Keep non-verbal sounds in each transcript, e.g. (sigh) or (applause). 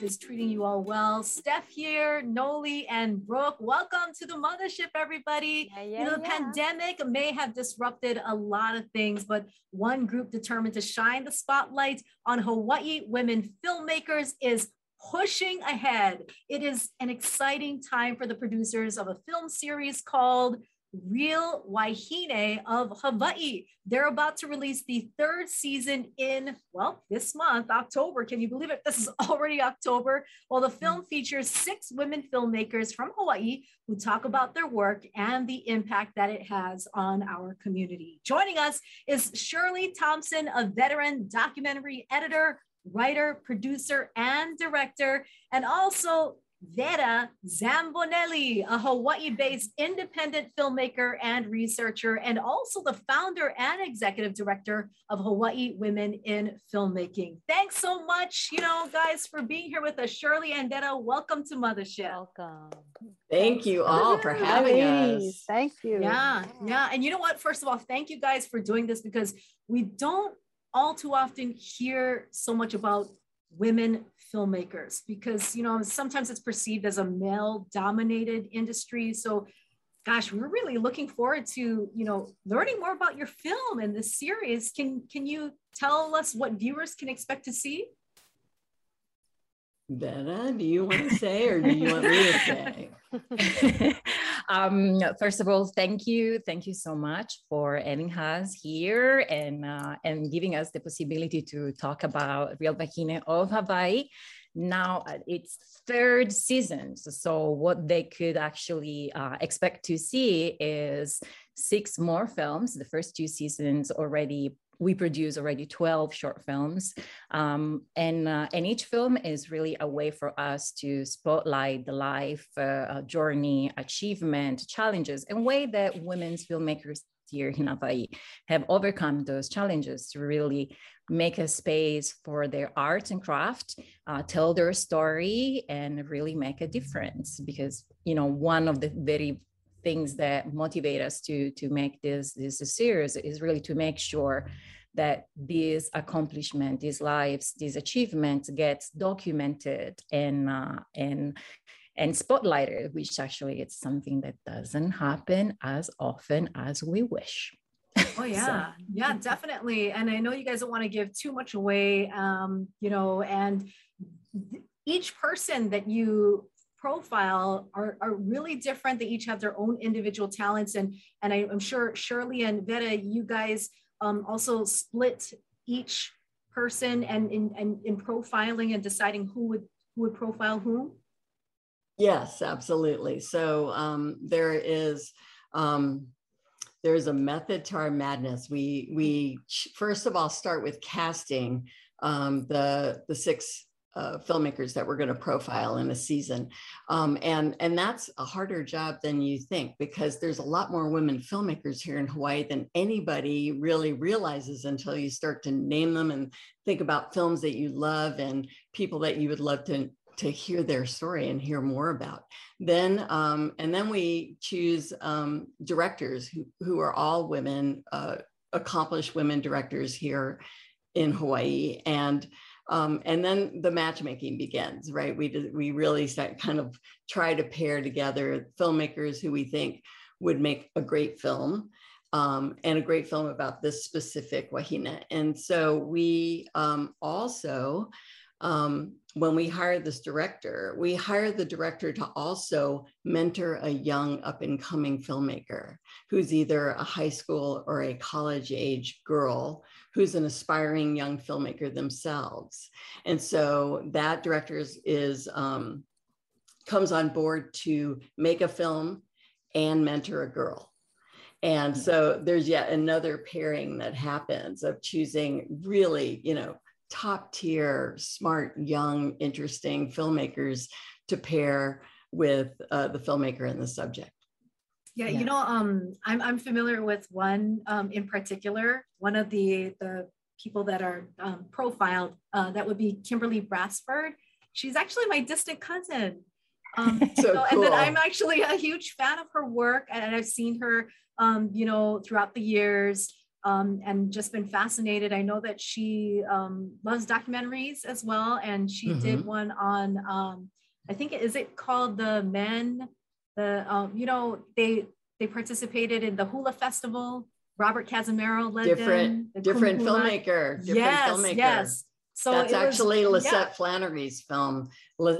Life is treating you all well. Steph here, Noli, and Brooke. Welcome to the mothership, everybody. Yeah, you know, the pandemic may have disrupted a lot of things, but one group determined to shine the spotlight on Hawaii women filmmakers is pushing ahead. It is an exciting time for the producers of a film series called Real Wahine of Hawaii. They're about to release the third season in, well, this month, October. Can you believe it? This is (laughs) already October. Well, the film features six women filmmakers from Hawaii who talk about their work and the impact that it has on our community. Joining us is Shirley Thompson, a veteran documentary editor, writer, producer, and director, and also Vera Zambonelli, a Hawaii based independent filmmaker and researcher, and also the founder and executive director of Hawaii Women in Filmmaking. Thanks so much, you know, guys, for being here with us. Shirley and Vera, welcome to Mothership. Welcome. Thank you all for having us. Thank you. Yeah, yeah. And you know what? First of all, thank you guys for doing this because we don't all too often hear so much about women filmmakers because you know sometimes it's perceived as a male dominated industry. So gosh we're really looking forward to you know learning more about your film and this series. Can can you tell us what viewers can expect to see? Vera, do you want to say or do you want me to say? (laughs) um, first of all, thank you, thank you so much for having us here and uh, and giving us the possibility to talk about Real Wahine of Hawaii. Now its third season, so, so what they could actually uh, expect to see is six more films. The first two seasons already we produce already 12 short films um, and uh, and each film is really a way for us to spotlight the life uh, journey achievement challenges and way that women's filmmakers here in hawaii have overcome those challenges to really make a space for their art and craft uh, tell their story and really make a difference because you know one of the very things that motivate us to to make this this series is really to make sure that this accomplishment, these lives, these achievements gets documented and uh, and and spotlighted, which actually it's something that doesn't happen as often as we wish. Oh yeah, (laughs) so. yeah, (laughs) definitely. And I know you guys don't want to give too much away, um, you know, and each person that you profile are, are really different. They each have their own individual talents. And, and I, am sure Shirley and Vera, you guys um, also split each person and in, and in profiling and deciding who would who would profile whom? Yes, absolutely. So um, there is um, there's a method to our madness. We we first of all start with casting um, the the six uh, filmmakers that we're going to profile in a season. Um, and and that's a harder job than you think because there's a lot more women filmmakers here in hawaii than anybody really realizes until you start to name them and think about films that you love and people that you would love to to hear their story and hear more about. Then um, and then we choose um, directors who, who are all women uh, accomplished women directors here in hawaii. And um, and then the matchmaking begins, right? We we really kind of try to pair together filmmakers who we think would make a great film um, and a great film about this specific wahine. And so we um, also, um, when we hired this director, we hired the director to also mentor a young up and coming filmmaker who's either a high school or a college age girl who's an aspiring young filmmaker themselves. And so that director is, is um, comes on board to make a film and mentor a girl. And so there's yet another pairing that happens of choosing really, you know, top tier, smart, young, interesting filmmakers to pair with uh, the filmmaker and the subject. Yeah, Yeah. you know, um, I'm I'm familiar with one um, in particular. One of the the people that are um, profiled uh, that would be Kimberly Bassford. She's actually my distant cousin. Um, (laughs) So so- and then. I'm actually a huge fan of her work, and I've seen her, um, you know, throughout the years, um, and just been fascinated. I know that she um, loves documentaries as well, and she did one on, um, I think, is it called the Men? The um, you know, they they participated in the Hula Festival. Robert Cazimero led different them. the different filmmaker different yes, filmmaker yes. So that's it was- actually lisette yeah, Flanary's film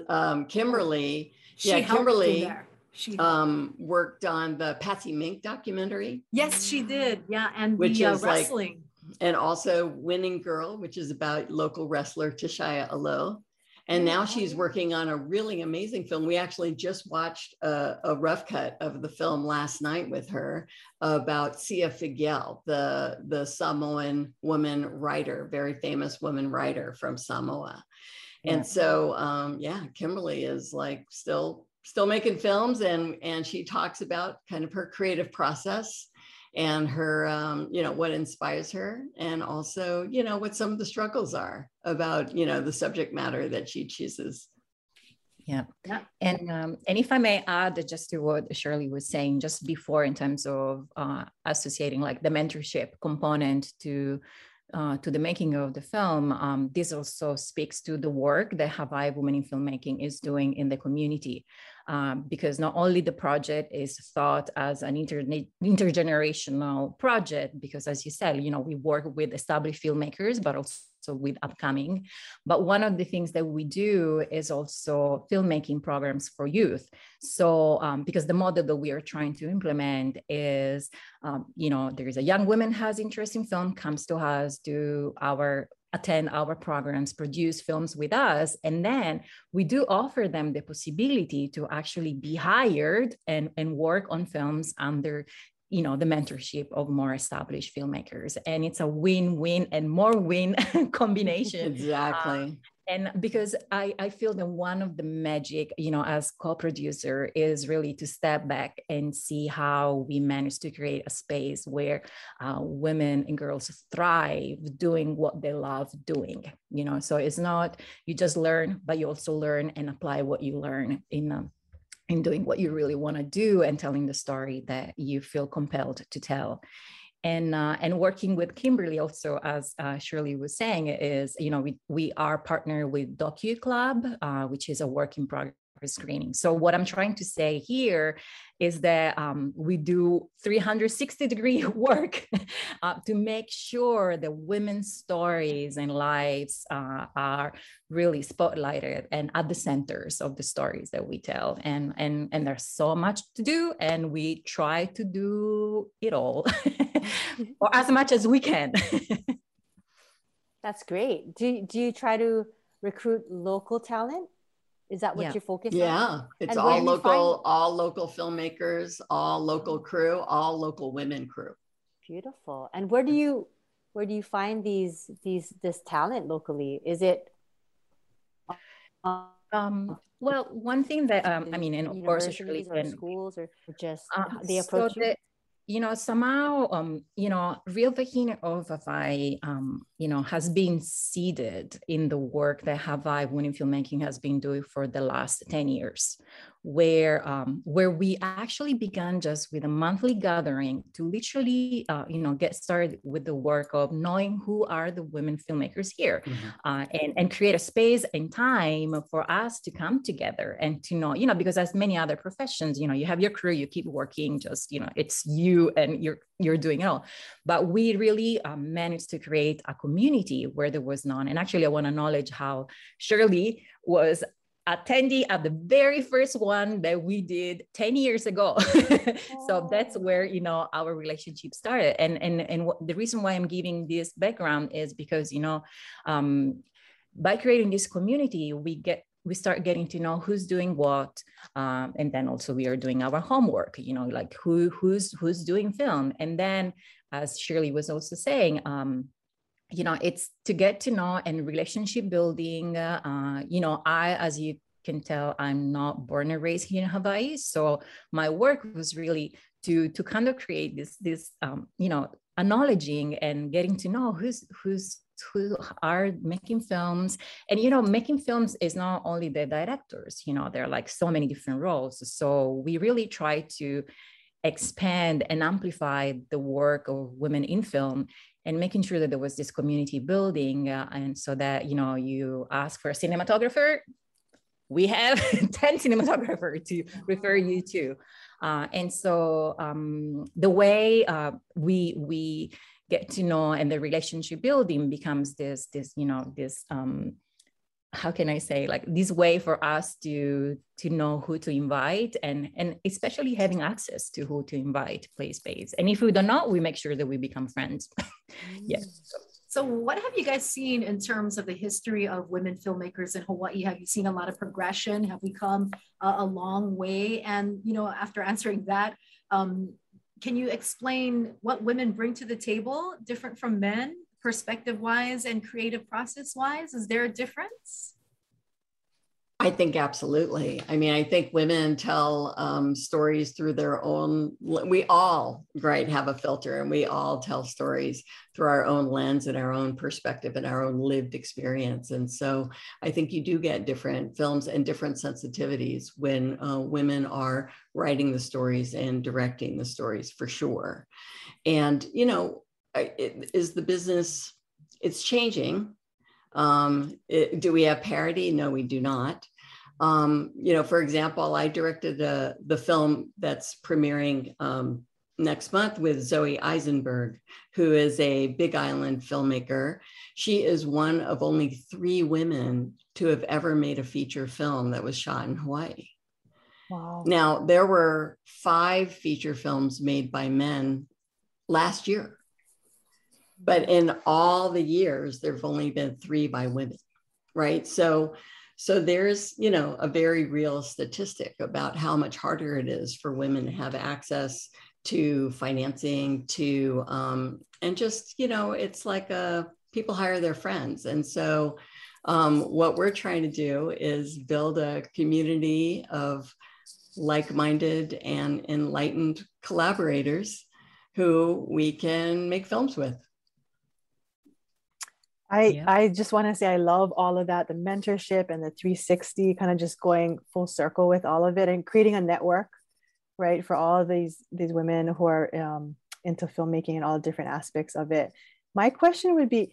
um, kimberly she yeah, Kimberly. She um, worked on the patsy mink documentary yes, she did. Yeah, and Which the uh, is like- and also winning girl which is about local wrestler Teshya Alo and now she's working on a really amazing film. We actually just watched a, a rough cut of the film last night with her about Sia Figiel the, the samoan woman writer very famous woman writer from samoa. Yeah. and so um, yeah kimberly is like still still making films and and she talks about kind of her creative process and her um, you know what inspires her and also you know what some of the struggles are about you know the subject matter that she chooses Yeah. Yeah. And um, and if I may add just to what Shirley was saying just before in terms of uh, associating like the mentorship component to uh, to the making of the film, um, this also speaks to the work that Hawaii Women in Filmmaking is doing in the community. Um, because not only the project is thought as an interne- intergenerational project, because as you said, you know, we work with established filmmakers, but also with upcoming. But one of the things that we do is also filmmaking programs for youth. So, um, because the model that we are trying to implement is, um, you know, there is a young woman has interest in film, comes to us, do our attend our programs, produce films with us, and then we do offer them the possibility to actually be hired and, and work on films under you know the mentorship of more established filmmakers. And it's a win-win and more win (laughs) combination. Exactly. And because I, I feel that one of the magic you know as co-producer is really to step back and see how we manage to create a space where uh, women and girls thrive doing what they love doing you know? So it's not you just learn but you also learn and apply what you learn in um, in doing what you really want to do and telling the story that you feel compelled to tell. And uh, and working with Kimberly also, as uh, Shirley was saying, is you know we we are partner with Docu Club, uh, which is a work in progress screening. So what I'm trying to say here is that um, we do 360 degree (laughs) work uh, to make sure that women's stories and lives uh, are really spotlighted and at the centers of the stories that we tell. And and and there's so much to do, and we try to do it all. (laughs) or as much as we can. (laughs) That's great. Do, do you try to recruit local talent? Is that what Yeah. you're focused on? yeah it's And all local find- all local filmmakers all local crew all local women crew Beautiful. And where do you where do you find these these this talent locally? Is it um, Um, well, one thing that um, I mean, and of course, Shirley universities or schools or just Uh, they approach you? that, you know, somehow, um, you know, Real Wahine of Hawaii, um, you know, has been seeded in the work that Hawaii Women Filmmaking has been doing for the last 10 years, where um, where we actually began just with a monthly gathering to literally, uh, you know, get started with the work of knowing who are the women filmmakers here uh, and, and create a space and time for us to come together and to know, you know, because as many other professions, you know, you have your career, you keep working, just, you know, it's you and you're you're doing it all. But we really um, managed to create a community where there was none. And actually, I want to acknowledge how Shirley was attendee at the very first one that we did 10 years ago (laughs) so that's where you know our relationship started and and and what, the reason why i'm giving this background is because you know um by creating this community we get we start getting to know who's doing what, um, and then also we are doing our homework. You know, like who who's who's doing film, and then as Shirley was also saying. Um, you know, it's to get to know and relationship building. Uh, you know, I, as you can tell, I'm not born and raised here in Hawaii, so my work was really to to kind of create this this um, you know acknowledging and getting to know who's who's who are making films and you know making films is not only the directors you know there are like so many different roles so we really try to expand and amplify the work of women in film and making sure that there was this community building uh, and so that you know you ask for a cinematographer. We have (laughs) 10 cinematographers to refer you to. Uh, and so um, the way uh, we we get to know and the relationship building becomes this this you know this um, how can I say like this way for us to to know who to invite and and especially having access to who to invite play space. And if we don't we make sure that we become friends. (laughs) yes. Mm. So, what have you guys seen in terms of the history of women filmmakers in Hawaii? Have you seen a lot of progression? Have we come uh, a long way? And you know, after answering that, um, can you explain what women bring to the table, different from men, perspective-wise and creative process-wise? Is there a difference? I think absolutely. I mean, I think women tell um, stories through their own. We all, right, have a filter, and we all tell stories through our own lens and our own perspective and our own lived experience. And so, I think you do get different films and different sensitivities when uh, women are writing the stories and directing the stories, for sure. And you know, it, is the business? It's changing um, it, do we have parity? No, we do not. Um, you know, for example, I directed the, the film that's premiering um, next month with Zoe Eisenberg, who is a Big Island filmmaker. She is one of only three women to have ever made a feature film that was shot in Hawaii. Wow. Now, there were five feature films made by men last year. But in all the years, there've only been three by women, right? So, so there's, you know, a very real statistic about how much harder it is for women to have access to financing, to, um, and just, you know, it's like a, people hire their friends. And so, um, what we're trying to do is build a community of like minded and enlightened collaborators who we can make films with. I yeah. I just want to say I love all of that, the mentorship and the 360, kind of just going full circle with all of it and creating a network, right, for all of these these women who are um, into filmmaking and all different aspects of it. My question would be,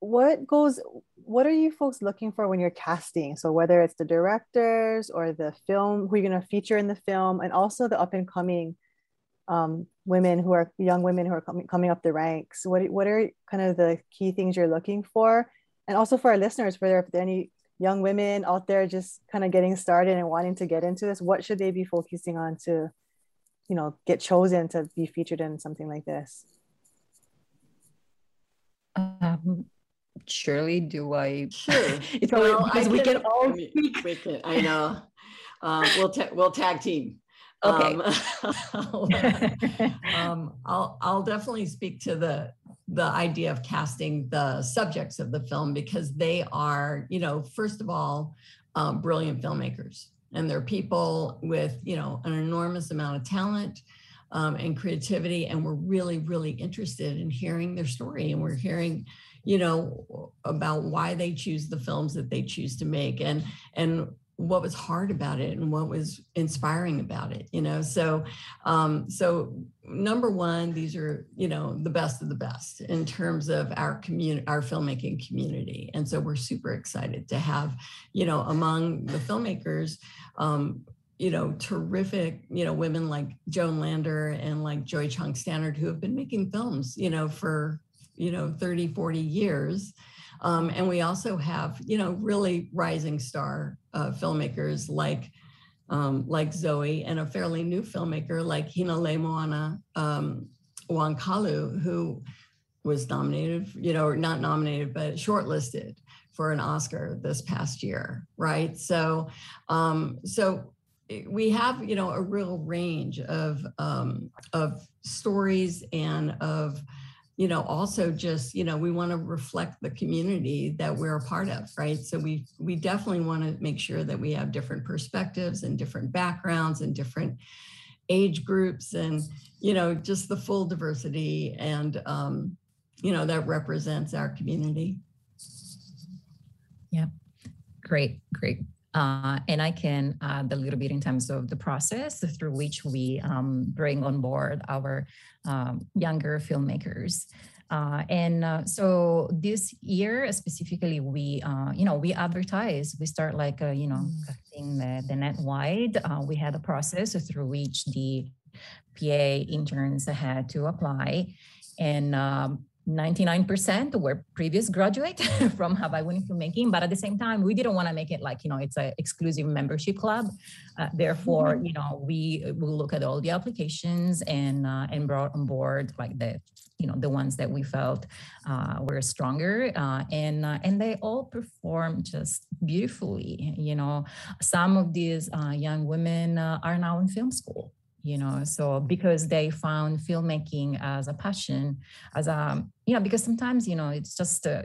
what goes, what are you folks looking for when you're casting? So whether it's the directors or the film who you're going to feature in the film, and also the up and coming um, women who are young women who are coming coming up the ranks. What what are kind of the key things you're looking for? And also for our listeners for there if there are any young women out there just kind of getting started and wanting to get into this what should they be focusing on to you know get chosen to be featured in something like this? Um, Shirley do i sure. (laughs) It's well, because we can all we, we can, i know. um, we'll ta- we'll tag team Okay. Um, (laughs) um, I'll, I'll definitely speak to the the idea of casting the subjects of the film because they are, you know, first of all, um, brilliant filmmakers, and they're people with, you know, an enormous amount of talent. Um, and creativity, and we're really, really interested in hearing their story, and we're hearing, you know, about why they choose the films that they choose to make, and and what was hard about it and what was inspiring about it you know? So um so number one these are you know the best of the best in terms of our community our filmmaking community. And so we're super excited to have you know among the filmmakers um you know terrific you know women like joan lander and like joy Chong stannard who have been making films you know for you know 30 40 years um, and we also have, you know, really rising star uh, filmmakers like um, like Zoe and a fairly new filmmaker like Hinaleimoana um, Wong-Kalu, who was nominated, you know, or not nominated, but shortlisted for an Oscar this past year, right? So, um, so we have you know a real range of um, of stories and of you know also just you know we want to reflect the community that we're a part of right? So we we definitely want to make sure that we have different perspectives and different backgrounds and different age groups and you know just the full diversity and um, you know that represents our community. Yeah great great uh, and I can add a little bit in terms of the process through which we um, bring on board our um, younger filmmakers. Uh, and uh, so this year specifically, we uh, you know we advertise. We start like uh, you know mm. casting the, the net wide. Uh, we had a process through which the PA interns had to apply, and um, 99% were previous graduate (laughs) from Hawaii Women Filmmaking, but at the same time, we didn't want to make it like, you know, it's an exclusive membership club. Uh, therefore, mm-hmm. you know, we will look at all the applications and uh, and brought on board like the, you know, the ones that we felt uh, were stronger, uh, and uh, and they all performed just beautifully. You know, some of these uh, young women are now in film school you know so because they found filmmaking as a passion as a you know because sometimes you know it's just uh,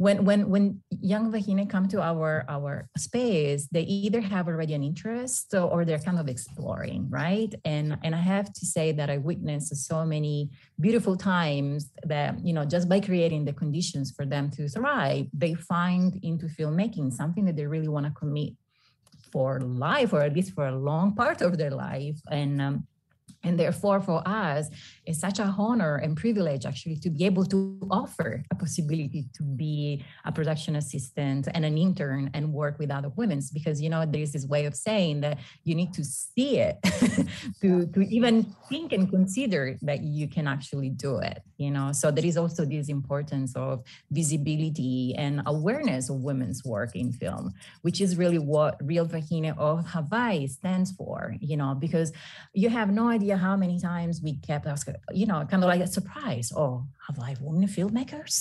when when when young vahine come to our our space they either have already an interest or they're kind of exploring right? And and i have to say that i witnessed so many beautiful times that you know just by creating the conditions for them to thrive they find into filmmaking something that they really want to commit for life or at least for a long part of their life. And um, and therefore, for us, it's such a honor and privilege actually to be able to offer a possibility to be a production assistant and an intern and work with other women. Because, you know, there's this way of saying that you need to see it (laughs) to, to even think and consider that you can actually do it, you know. So there is also this importance of visibility and awareness of women's work in film, which is really what Real Wahine of Hawaii stands for, you know, because you have no idea idea how many times we kept asking, you know, kind of like a surprise. Oh, have I women filmmakers?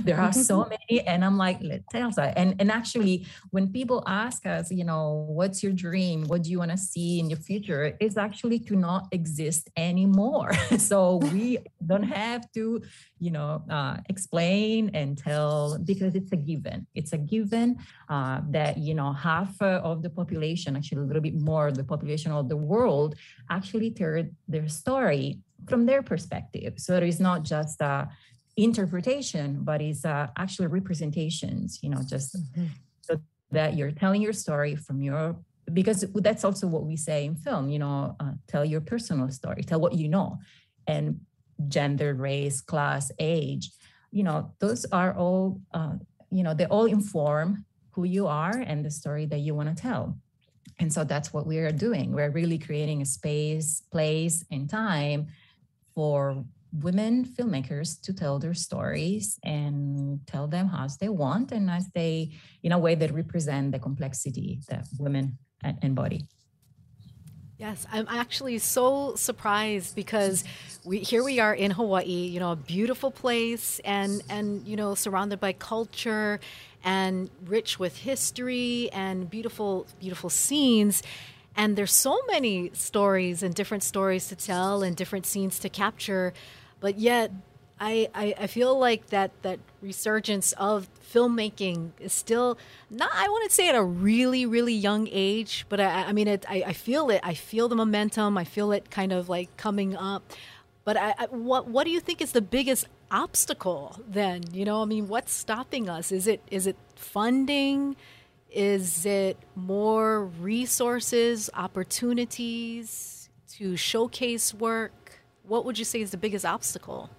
(laughs) there are so (laughs) many. And I'm like, let's tell us. And, and actually, when people ask us, you know, what's your dream? What do you want to see in your future? It's actually to not exist anymore. (laughs) so we don't have to, you know, uh, explain and tell because it's a given. It's a given uh, that, you know, half uh, of the population, actually a little bit more of the population of the world, actually heard their story from their perspective. So it is not just a interpretation, but it's uh, actually representations, you know, just mm-hmm. so that you're telling your story from your, because that's also what we say in film, you know, uh, tell your personal story, tell what you know. And gender, race, class, age, you know, those are all, uh, you know, they all inform who you are and the story that you want to tell. And so that's what we are doing. We're really creating a space, place, and time for women filmmakers to tell their stories and tell them as they want and as they in a way that represent the complexity that women embody Yes, I'm actually so surprised because we here we are in Hawaii, you know, a beautiful place and and you know surrounded by culture and rich with history and beautiful beautiful scenes and there's so many stories and different stories to tell and different scenes to capture, but yet I, I, I feel like that that resurgence of filmmaking is still not I to say at a really really young age, but I, I mean it, I, I feel it. I feel the momentum. I feel it kind of like coming up. But I, I, what what do you think is the biggest obstacle then? You know, I mean, what's stopping us? Is it is it funding? Is it more resources, opportunities to showcase work? What would you say is the biggest obstacle?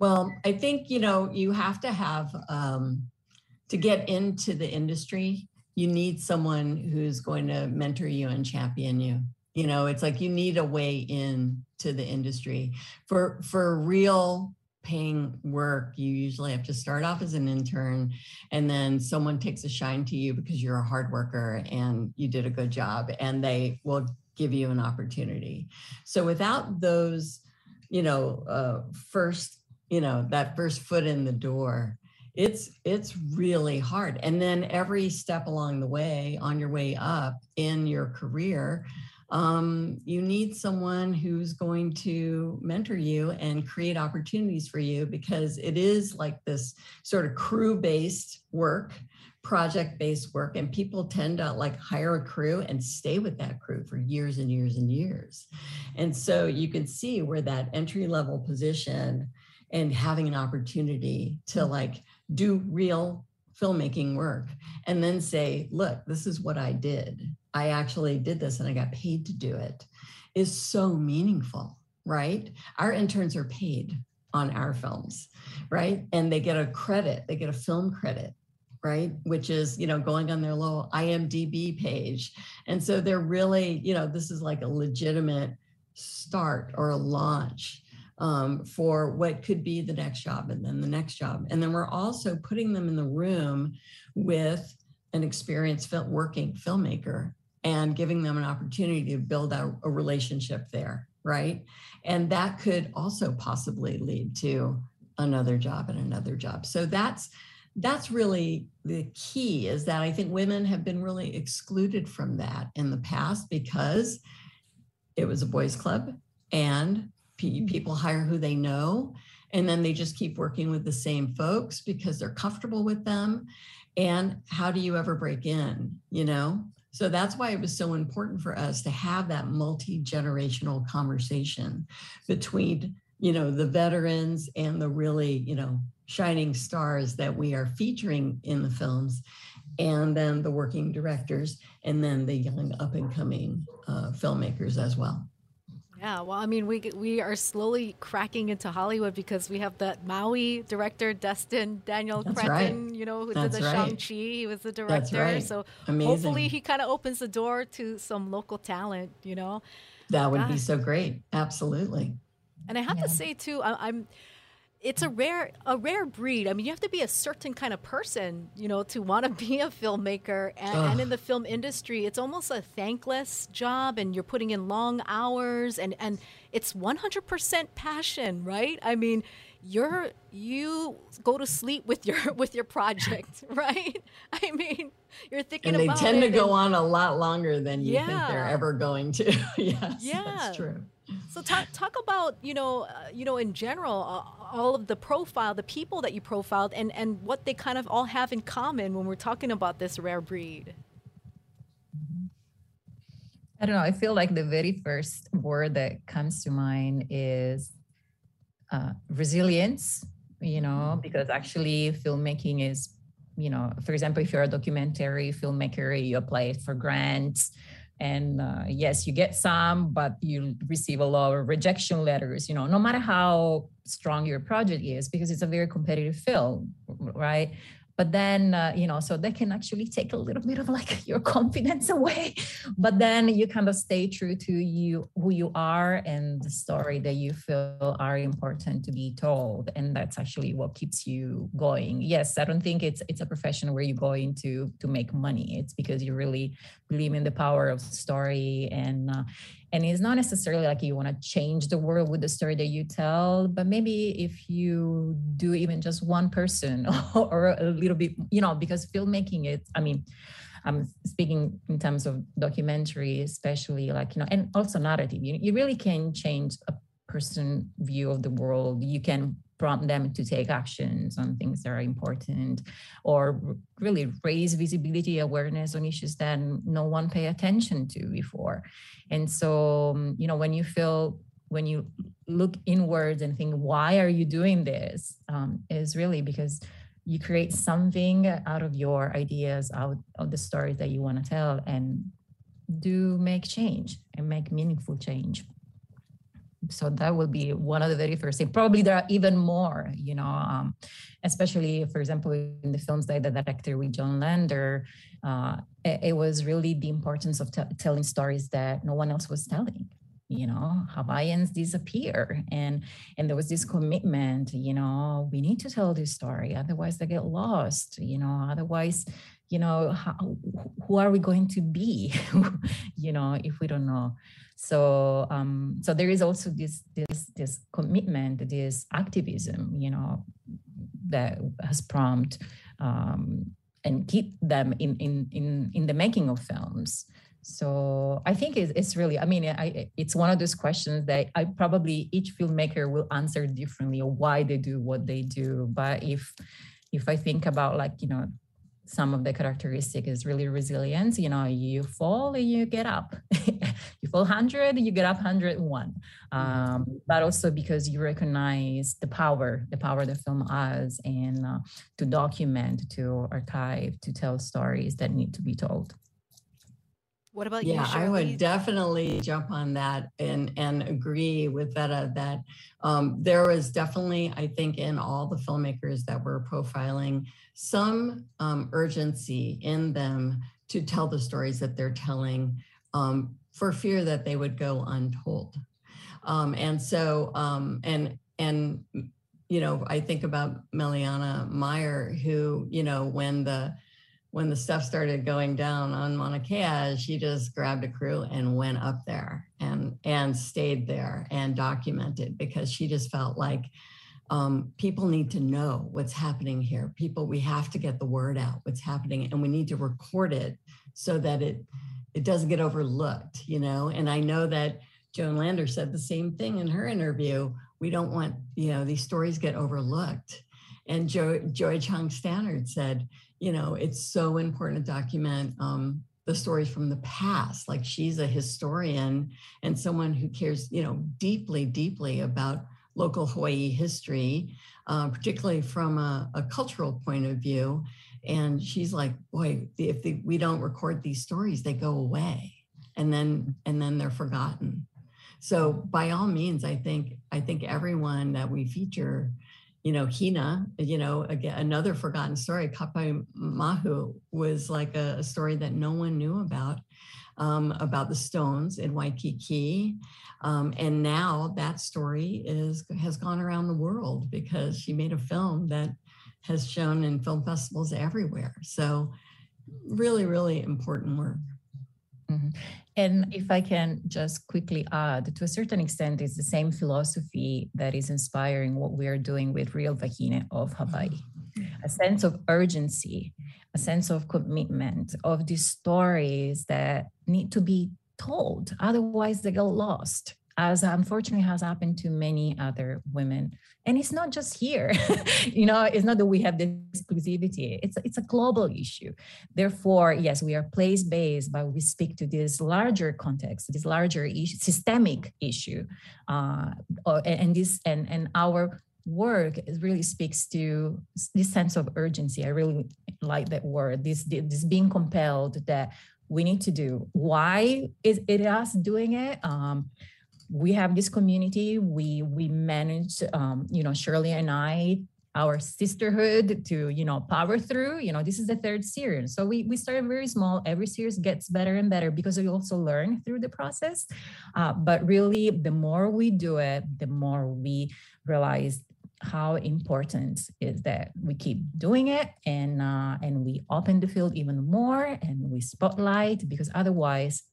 Well, I think, you know, you have to have, um, to get into the industry, you need someone who's going to mentor you and champion you. You know, it's like you need a way in to the industry for for real paying work, you usually have to start off as an intern and then someone takes a shine to you because you're a hard worker and you did a good job and they will give you an opportunity. So without those, you know, uh, first, you know, that first foot in the door, it's it's really hard and then every step along the way on your way up in your career um, you need someone who's going to mentor you and create opportunities for you because it is like this sort of crew based work project based work and people tend to like hire a crew and stay with that crew for years and years and years. And so you can see where that entry level position and having an opportunity to like do real filmmaking work and then say look this is what i did i actually did this and i got paid to do it is so meaningful right? Our interns are paid on our films right? And they get a credit they get a film credit right? Which is you know going on their little imdb page. And so they're really you know this is like a legitimate start or a launch um, for what could be the next job and then the next job. And then we're also putting them in the room with an experienced working filmmaker and giving them an opportunity to build out a relationship there right? And that could also possibly lead to another job and another job. So that's that's really the key is that I think women have been really excluded from that in the past because it was a boys club and people hire who they know and then they just keep working with the same folks because they're comfortable with them. And how do you ever break in you know so that's why it was so important for us to have that multi-generational conversation between you know the veterans and the really you know shining stars that we are featuring in the films, and then the working directors, and then the young up and coming uh, filmmakers as well. Yeah, well, I mean, we we are slowly cracking into Hollywood because we have that Maui director, Destin Daniel That's Cretton, right. you know, who That's did the right. Shang-Chi. He was the director. Right. So Amazing. hopefully he kind of opens the door to some local talent, you know. That would be so great. Absolutely. And I have yeah. to say too, I, I'm it's a rare a rare breed. I mean, you have to be a certain kind of person, you know, to want to be a filmmaker. And, and, in the film industry, it's almost a thankless job, and you're putting in long hours, and and it's 100% passion, right? I mean, you're you go to sleep with your (laughs) with your project, (laughs) right? I mean, you're thinking and they tend to go on a lot longer than you yeah. think they're ever going to. (laughs) yes, yeah. that's true. So talk talk about you know uh, you know in general uh, all of the profile, the people that you profiled, and and what they kind of all have in common when we're talking about this rare breed. I don't know. I feel like the very first word that comes to mind is uh, resilience. You know, mm-hmm. because actually filmmaking is, you know, for example, if you're a documentary filmmaker, you apply for grants and uh, yes you get some but you receive a lot of rejection letters you know no matter how strong your project is because it's a very competitive field right but then uh, you know so they can actually take a little bit of like (laughs) your confidence away. But then you kind of stay true to you who you are and the story that you feel are important to be told. And that's actually what keeps you going. Yes i don't think it's it's a profession where you go into to make money. It's because you really believe in the power of story and uh, and it's not necessarily like you want to change the world with the story that you tell but maybe if you do even just one person (laughs) or a little bit you know because filmmaking it i mean i'm speaking in terms of documentary especially like you know and also narrative. You, you really can change a person view of the world. You can prompt them to take actions on things that are important or really raise visibility awareness on issues that no one pay attention to before. And so um, you know when you feel when you look inwards and think why are you doing this? um, is really because you create something out of your ideas out of the stories that you want to tell and do make change and make meaningful change so that will be one of the very first things probably there are even more you know um, especially for example in the films that the director with Joan Lander uh, it, it, was really the importance of t- telling stories that no one else was telling. You know hawaiians disappear and and there was this commitment you know we need to tell this story otherwise they get lost you know otherwise you know how, who are we going to be? (laughs) You know if we don't know so um, so there is also this this this commitment, this activism, you know, that has prompted um, and keep them in, in, in, in the making of films. So I think it's, it's really, I mean, I, it's one of those questions that I probably each filmmaker will answer differently or why they do what they do. But if, if I think about like, you know, some of the characteristic is really resilience. You know, you fall and you get up. (laughs) you fall 100, you get up 101. Um, but also because you recognize the power, the power the film has, and uh, to document, to archive, to tell stories that need to be told. What about yeah, you? Yeah, I would definitely jump on that and and agree with Vera that um, there was definitely, I think, in all the filmmakers that were profiling, some um, urgency in them to tell the stories that they're telling um, for fear that they would go untold. Um, and so, um, and and you know, I think about Meleanna Meyer, who you know, when the when the stuff started going down on Mauna Kea, she just grabbed a crew and went up there and and stayed there and documented because she just felt like um, people need to know what's happening here. People, we have to get the word out, what's happening, and we need to record it so that it it doesn't get overlooked, you know. And I know that Joan Lander said the same thing in her interview. We don't want, you know, these stories get overlooked. And jo- Joy Chong Stannard said, you know, it's so important to document um, the stories from the past. Like she's a historian and someone who cares, you know, deeply, deeply about local Hawaii history, uh, particularly from a, a, cultural point of view. And she's like, boy, if we don't record these stories, they go away, and then and then they're forgotten. So by all means, I think I think everyone that we feature you know, Hina, you know, again, another forgotten story. Kapai Mahu was like a, a, story that no one knew about, um, about the stones in Waikiki. Um, and now that story is has gone around the world because she made a film that has shown in film festivals everywhere. So really, really important work. Mm-hmm. And if I can just quickly add, to a certain extent, it's the same philosophy that is inspiring what we are doing with Real Wahine of Hawaii. A sense of urgency, a sense of commitment, of these stories that need to be told, otherwise they get lost as unfortunately has happened to many other women. And it's not just here, (laughs) you know, it's not that we have this exclusivity, it's, it's a global issue. Therefore, yes, we are place based, but we speak to this larger context, this larger issue, systemic issue. Uh, and this and, and our work really speaks to this sense of urgency. I really like that word, this, this being compelled that we need to do. Why is it us doing it? Um, we have this community. We we manage, um, you know, Shirley and I, our sisterhood to you know power through. You know, this is the third series, so we we started very small. Every series gets better and better because we also learn through the process. Uh, but really, the more we do it, the more we realize how important is that we keep doing it and uh, and we open the field even more and we spotlight because otherwise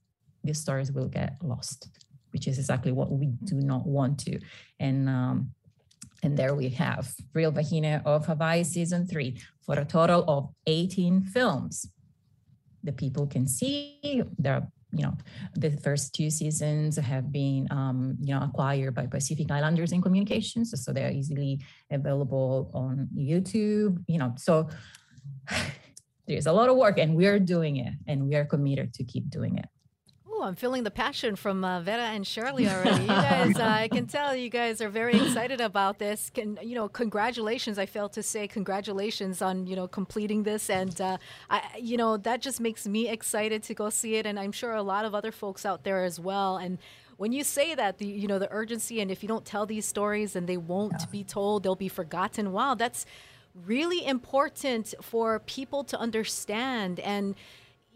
these stories will get lost which is exactly what we do not want to. And um, and there we have Real Wahine of Hawaii season three for a total of 18 films. The people can see there are you know the first two seasons have been um, you know acquired by pacific islanders in communications so they're easily available on youtube you know so (sighs) there's a lot of work and we're doing it and we are committed to keep doing it Oh, I'm feeling the passion from uh, Vera and Shirley (laughs) already. You guys, uh, I can (laughs) tell you guys are very excited about this. Can you know? Congratulations! I failed to say congratulations on you know completing this, and uh, I, you know that just makes me excited to go see it, and I'm sure a lot of other folks out there as well. And when you say that, the you know the urgency, and if you don't tell these stories, and they won't yeah. be told, they'll be forgotten. Wow, that's really important for people to understand and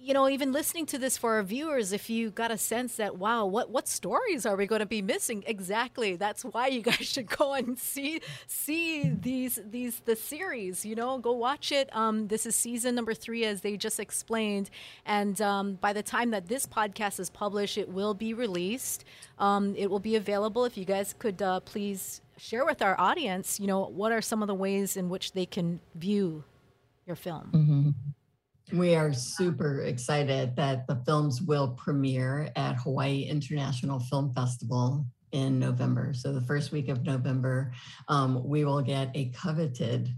you know, even listening to this for our viewers, if you got a sense that, wow, what, what stories are we going to be missing? Exactly. That's why you guys should go and see see these these the series. You know, go watch it. Um, this is season number three, as they just explained, and um, by the time that this podcast is published, it will be released. Um, it will be available. If you guys could uh, please share with our audience, you know, what are some of the ways in which they can view your film? Mhm. We are super excited that the films will premiere at Hawaii International Film Festival in November. So the first week of November, um, we will get a coveted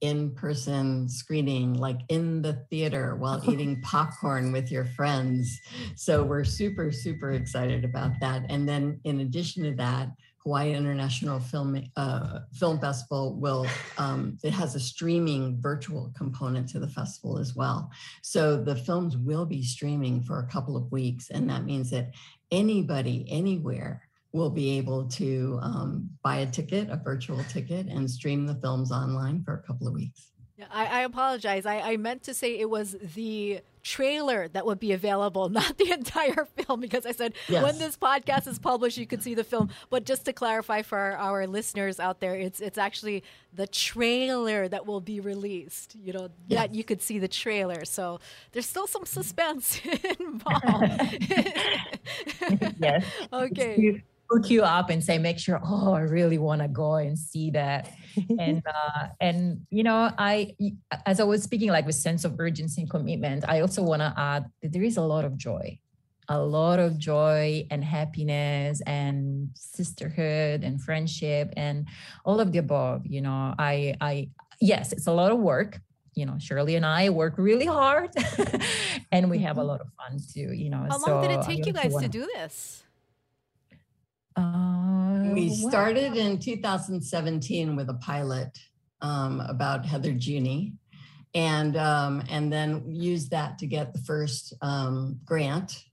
in-person screening like in the theater while (laughs) eating popcorn with your friends so we're super super excited about that and then in addition to that hawaii international film uh, film festival will um, it has a streaming virtual component to the festival as well so the films will be streaming for a couple of weeks and that means that anybody anywhere will be able to um, buy a ticket, a virtual ticket, and stream the films online for a couple of weeks. I, I apologize. I, I meant to say it was the trailer that would be available, (laughs) not the entire film, because I said Yes. when this podcast is published, you could see the film. But just to clarify for our, our listeners out there, it's it's actually the trailer that will be released. You know that you could see the trailer. So there's still some suspense (laughs) involved. (laughs) yes. okay. Hook you up and say, make sure, oh, I really want to go and see that. and (laughs) uh, and you know, I as I was speaking like with sense of urgency and commitment, I also want to add that there is a lot of joy. A lot of joy and happiness and sisterhood and friendship and all of the above. You know, I I yes, it's a lot of work. You know, Shirley and I work really hard (laughs) and we have a lot of fun too, you know. How long did it take you guys to do this? Uh, We started in 2017 with a pilot um, about Heather Giugni, and um, and then used that to get the first um, grant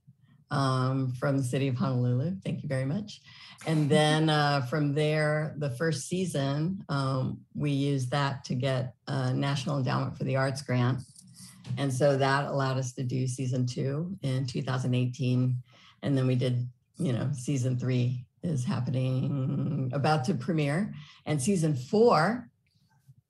um, from the city of Honolulu. Thank you very much. And (laughs) then uh, from there, the first season, um, we used that to get a National Endowment for the Arts grant. And so that allowed us to do season two in 2018. And then we did, you know, season three is happening, about to premiere. And season four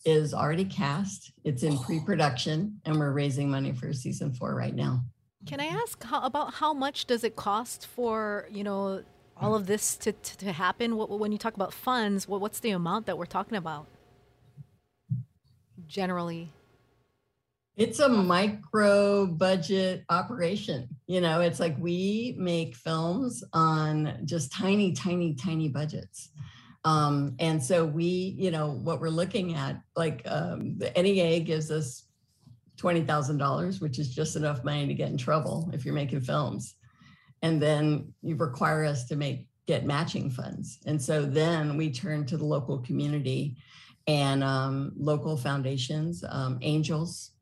is already cast, it's in oh. pre production, and we're raising money for season four right now. Can I ask how, about how much does it cost for you know all of this to, to, to happen? What, when you talk about funds, what, what's the amount that we're talking about? Generally, It's a micro budget operation. You know, it's like we make films on just tiny, tiny, tiny budgets. Um, and so we, you know, what we're looking at, like um, the NEA gives us $20,000, which is just enough money to get in trouble if you're making films. And then you require us to make get matching funds. And so then we turn to the local community and um, local foundations, um, angels,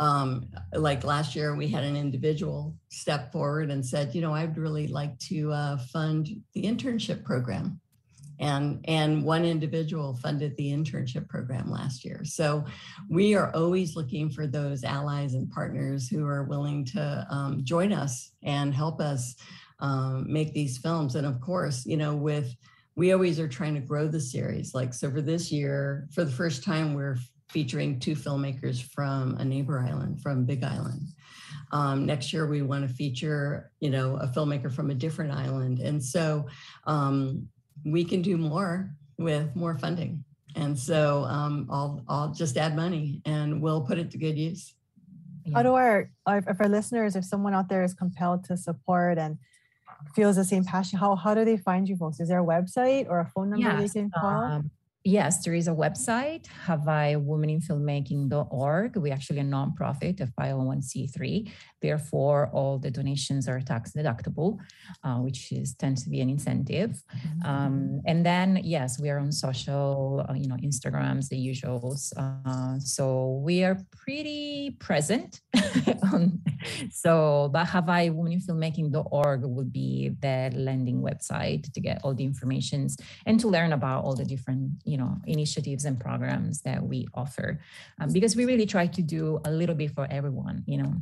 um, like last year, we had an individual step forward and said, you know, I'd really like to uh, fund the internship program. And, and one individual funded the internship program last year. So we are always looking for those allies and partners who are willing to um, join us and help us um, make these films. And of course, you know, with we always are trying to grow the series. Like, so for this year, for the first time, we're featuring two filmmakers from a neighbor island, from Big Island. Um, next year, we want to feature, you know, a filmmaker from a different island, and so um, we can do more with more funding. And so um, I'll I'll just add money, and we'll put it to good use. How do our, our if our listeners, if someone out there is compelled to support and feels the same passion, how how do they find you folks? Is there a website or a phone number Yes, they can call? Um, yes, there is a website, hawaiiwomeninfilmmaking.org. We're actually a nonprofit, a 501c3. Therefore, all the donations are tax deductible, uh, which is tends to be an incentive. Um, and then, yes, we are on social, uh, you know, Instagrams, the usuals. Uh, so we are pretty present. on, (laughs) so, but hawaiiwomeninfilmmaking.org would be the landing website to get all the informations and to learn about all the different, you know, initiatives and programs that we offer. Um, because we really try to do a little bit for everyone, you know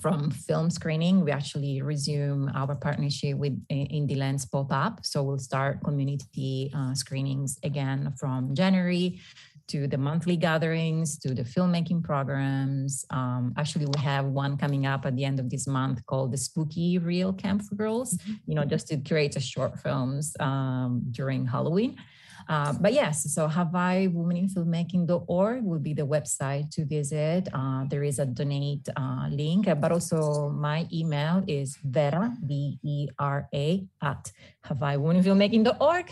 from film screening, we actually resume our partnership with uh, Indie Lens Pop Up. So we'll start community uh, screenings again from January to the monthly gatherings to the filmmaking programs. Um, actually, we have one coming up at the end of this month called the Spooky Real Camp for Girls, you know, just to create a short films um, during Halloween. Uh, but yes, so Hawaii Women in Filmmaking.org will be the website to visit. Uh, there is a donate uh, link, but also my email is Vera, V E R A, at Hawaii Women in Filmmaking.org,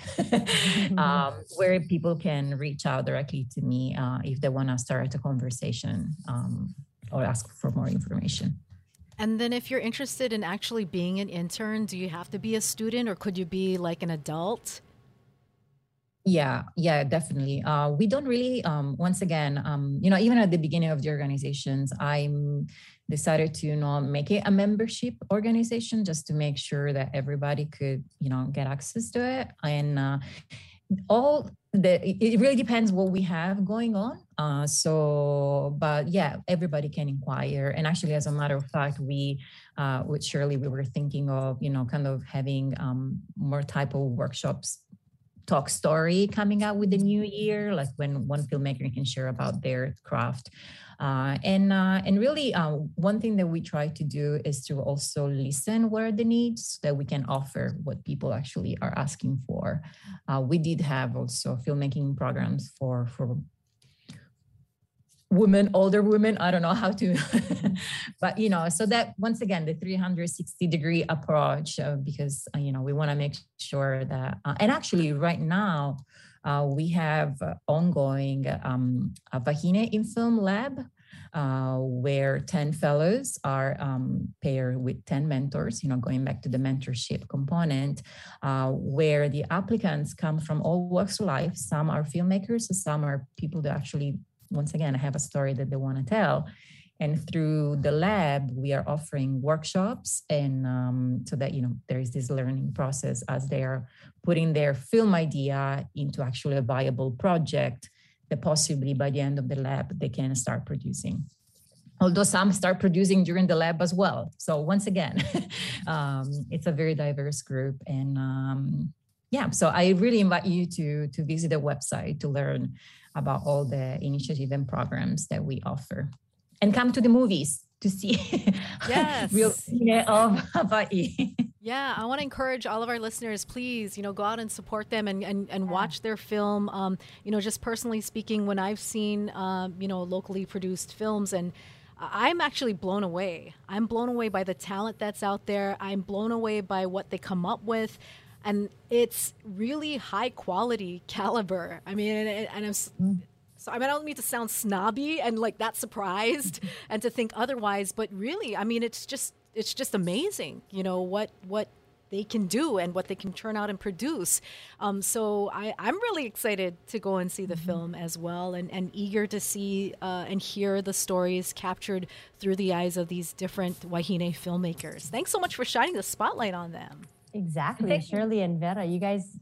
(laughs) um, (laughs) where people can reach out directly to me uh, if they want to start a conversation um, or ask for more information. And then, if you're interested in actually being an intern, do you have to be a student or could you be like an adult? Yeah, yeah, definitely. Uh, we don't really, um, once again, um, you know, even at the beginning of the organizations, I decided to, you know, make it a membership organization just to make sure that everybody could, you know, get access to it. And uh, all the, it really depends what we have going on. Uh, so, but yeah, everybody can inquire. And actually, as a matter of fact, we, uh, with Shirley, we were thinking of, you know, kind of having um, more type of workshops talk story coming out with the new year, like when one filmmaker can share about their craft. Uh, and uh, and really, uh, one thing that we try to do is to also listen where the needs so that we can offer what people actually are asking for. Uh, we did have also filmmaking programs for for women older women i don't know how to (laughs) but you know so that once again the 360 degree approach uh, because uh, you know we want to make sure that uh, and actually right now uh, we have ongoing um, a Wahine in Film Lab uh, where 10 fellows are um, paired with 10 mentors, you know, going back to the mentorship component, uh, where the applicants come from all walks of life. Some are filmmakers, some are people that actually once again, I have a story that they want to tell. And through the lab, we are offering workshops, and um, so that you know there is this learning process as they are putting their film idea into actually a viable project that possibly by the end of the lab they can start producing although some start producing during the lab as well. So once again, (laughs) um, it's a very diverse group, and um, yeah, so I really invite you to to visit the website to learn about all the initiative and programs that we offer. And come to the movies to see (laughs) yes. real of Hawaii. (laughs) Yeah, I want to encourage all of our listeners, please, you know, go out and support them and, and, and yeah. watch their film. Um, you know, just personally speaking, when I've seen, um, you know, locally produced films and I'm actually blown away. I'm blown away by the talent that's out there. I'm blown away by what they come up with and it's really high quality caliber. I mean, and, and I'm. Mm. So I, mean, I don't mean to sound snobby and like that surprised (laughs) and to think otherwise, but really, I mean, it's just it's just amazing, you know what what they can do and what they can turn out and produce. Um, so I, am really excited to go and see the mm-hmm. film as well, and, and eager to see uh, and hear the stories captured through the eyes of these different Wahine filmmakers. Thanks so much for shining the spotlight on them. Exactly. Shirley and Vera, you guys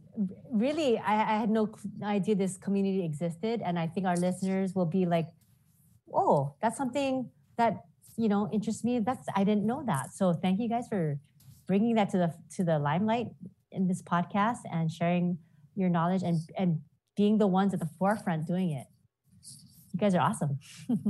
really, I, I, had no idea this community existed. And I think our listeners will be like, oh, that's something that, you know, interests me. That's, I didn't know that. So thank you guys for bringing that to the, to the limelight in this podcast and sharing your knowledge and, and being the ones at the forefront doing it you guys are awesome.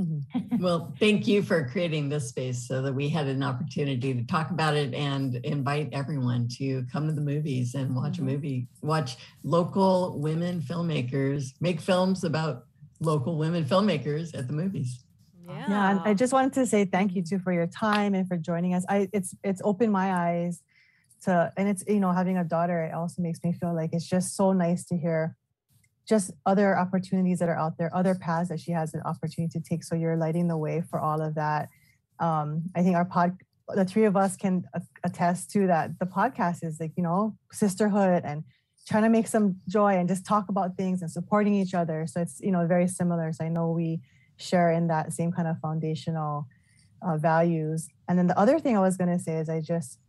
(laughs) well, thank you for creating this space so that we had an opportunity to talk about it and invite everyone to come to the movies and watch mm-hmm. a movie, watch local women filmmakers make films about local women filmmakers at the movies. Yeah. yeah and I just wanted to say thank you too for your time and for joining us. I it's it's opened my eyes to and it's you know having a daughter it also makes me feel like it's just so nice to hear just other opportunities that are out there, other paths that she has an opportunity to take. So you're lighting the way for all of that. Um, I think our pod, the three of us can attest to that. The podcast is like, you know, sisterhood and trying to make some joy and just talk about things and supporting each other. So it's, you know, very similar. So I know we share in that same kind of foundational uh, values. And then the other thing I was going to say is I just,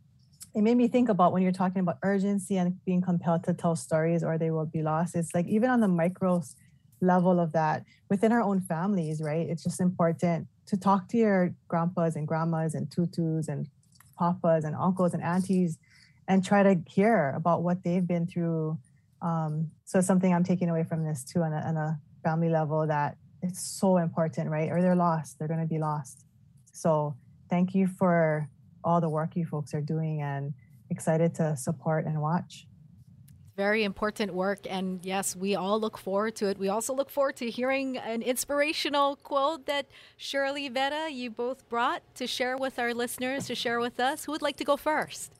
it made me think about when you're talking about urgency and being compelled to tell stories or they will be lost. It's like even on the micro level of that within our own families, right? It's just important to talk to your grandpas and grandmas and tutus and papas and uncles and aunties and try to hear about what they've been through. Um, so something I'm taking away from this too on a, on a family level that it's so important, right? Or they're lost, they're going to be lost. So thank you for all the work you folks are doing and excited to support and watch. Very important work. And yes, we all look forward to it. We also look forward to hearing an inspirational quote that Shirley Vera, you both brought to share with our listeners, to share with us. Who would like to go first?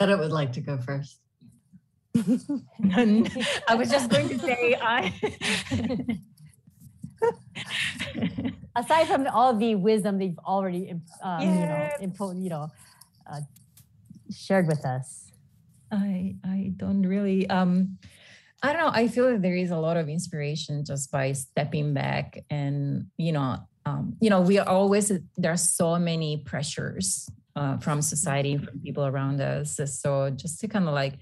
Vera would like to go first. (laughs) (laughs) I was just going to say I (laughs) (laughs) Aside from all the wisdom they've already, um, you know, impo- you know, uh, shared with us. I I don't really um I don't know. I feel that there is a lot of inspiration just by stepping back and you know um, you know we are always there are so many pressures uh, from society from people around us. So just to kind of like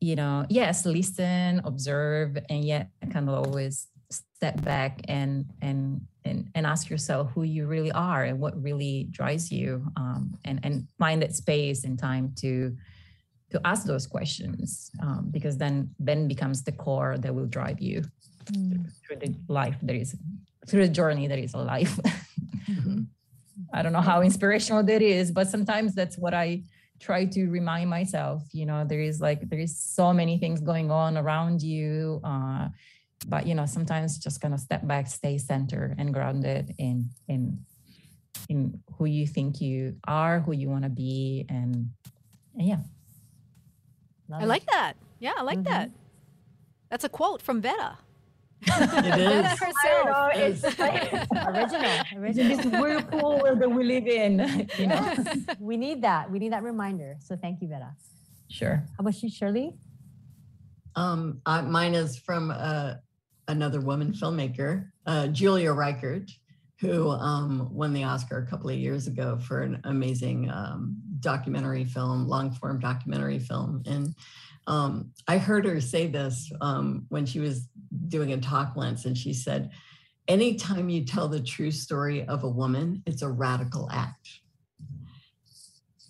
you know yes listen observe and yet kind of always step back and and and and ask yourself who you really are and what really drives you um, and and find that space and time to to ask those questions um, because then then becomes the core that will drive you through the life that is through the journey that is a life (laughs) i don't know how inspirational that is but sometimes that's what i try to remind myself you know there is like there is so many things going on around you uh, but you know sometimes just kind of step back stay centered and grounded in in in who you think you are who you want to be and, and yeah Love I it. like that. Yeah, I like Mhm. that. That's a quote from Vera. It Vera is. herself. it's (laughs) like original. it's in Original. this whirlpool that we live in you know Yes, (laughs) we need that. We need that reminder. So thank you, Vera. sure How about you, Shirley? Um, I, mine is from uh, another woman filmmaker, uh, Julia Reichert, who um, won the Oscar a couple of years ago for an amazing um, documentary film, long form documentary film. And um, I heard her say this um, when she was doing a talk once, and she said, Anytime you tell the true story of a woman, it's a radical act.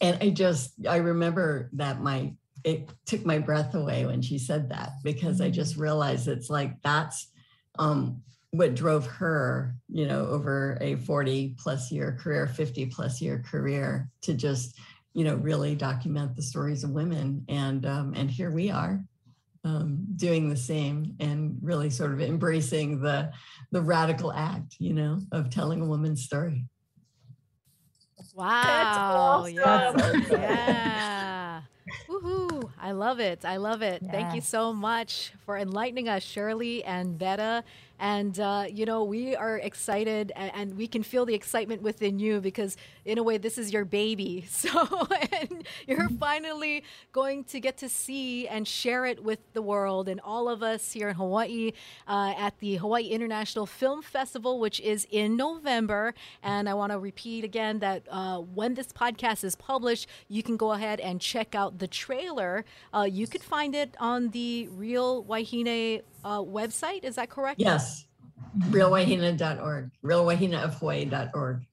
And I just, I remember that my, it took my breath away when she said that because I just realized it's like that's um, what drove her, you know, over a 40 plus year career, 50 plus year career to just, you know, really document the stories of women. And um, and here we are um, doing the same and really sort of embracing the the radical act, you know, of telling a woman's story. Wow. awesome. Yeah. That's (laughs) yeah. Woohoo. I love it. I love it. Thank you so much for enlightening us, Shirley and Vera. And, uh, you know, we are excited and, and we can feel the excitement within you because, in a way, this is your baby. (laughs) So, and you're finally going to get to see and share it with the world and all of us here in Hawaii uh, at the Hawaii International Film Festival, which is in November. And I want to repeat again that uh, when this podcast is published, you can go ahead and check out the trailer. Uh, you could find it on the Reel Wahine uh, website. Is that correct? Yes. reelwahine.org, reelwahineofhawaii.org.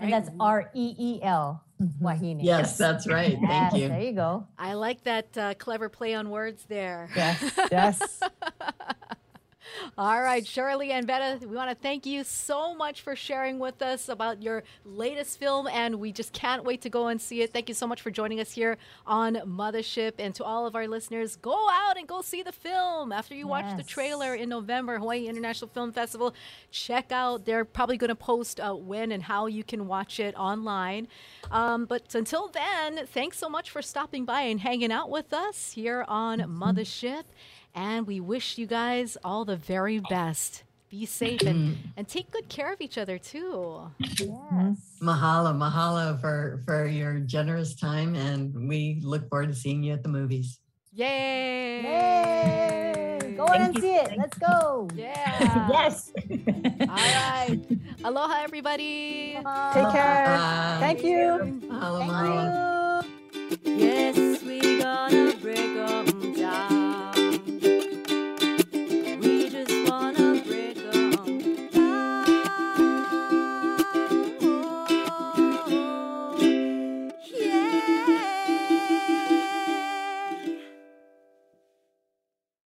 And that's R E E L Wahine. Yes, that's right. Yes, Thank you. There you go. I like that uh, clever play on words there. Yes, (laughs) yes. All right, Shirley and Vera, we want to thank you so much for sharing with us about your latest film, and we just can't wait to go and see it. Thank you so much for joining us here on Mothership. And to all of our listeners, go out and go see the film after you watch the trailer in November, Hawaii International Film Festival. Check out, they're probably going to post uh, when and how you can watch it online. Um, but until then, thanks so much for stopping by and hanging out with us here on Mothership. And we wish you guys all the very best. Be safe and, (clears throat) and take good care of each other too. Mm-hmm. Yes. Mahalo, mahalo for for your generous time, and we look forward to seeing you at the movies. Yay! Yay! Go on and see it. Let's go. Yeah. (laughs) yes (laughs) All right. Aloha, everybody. Take care. Bye. Thank you. Mahalo, mahalo. Yes, we're gonna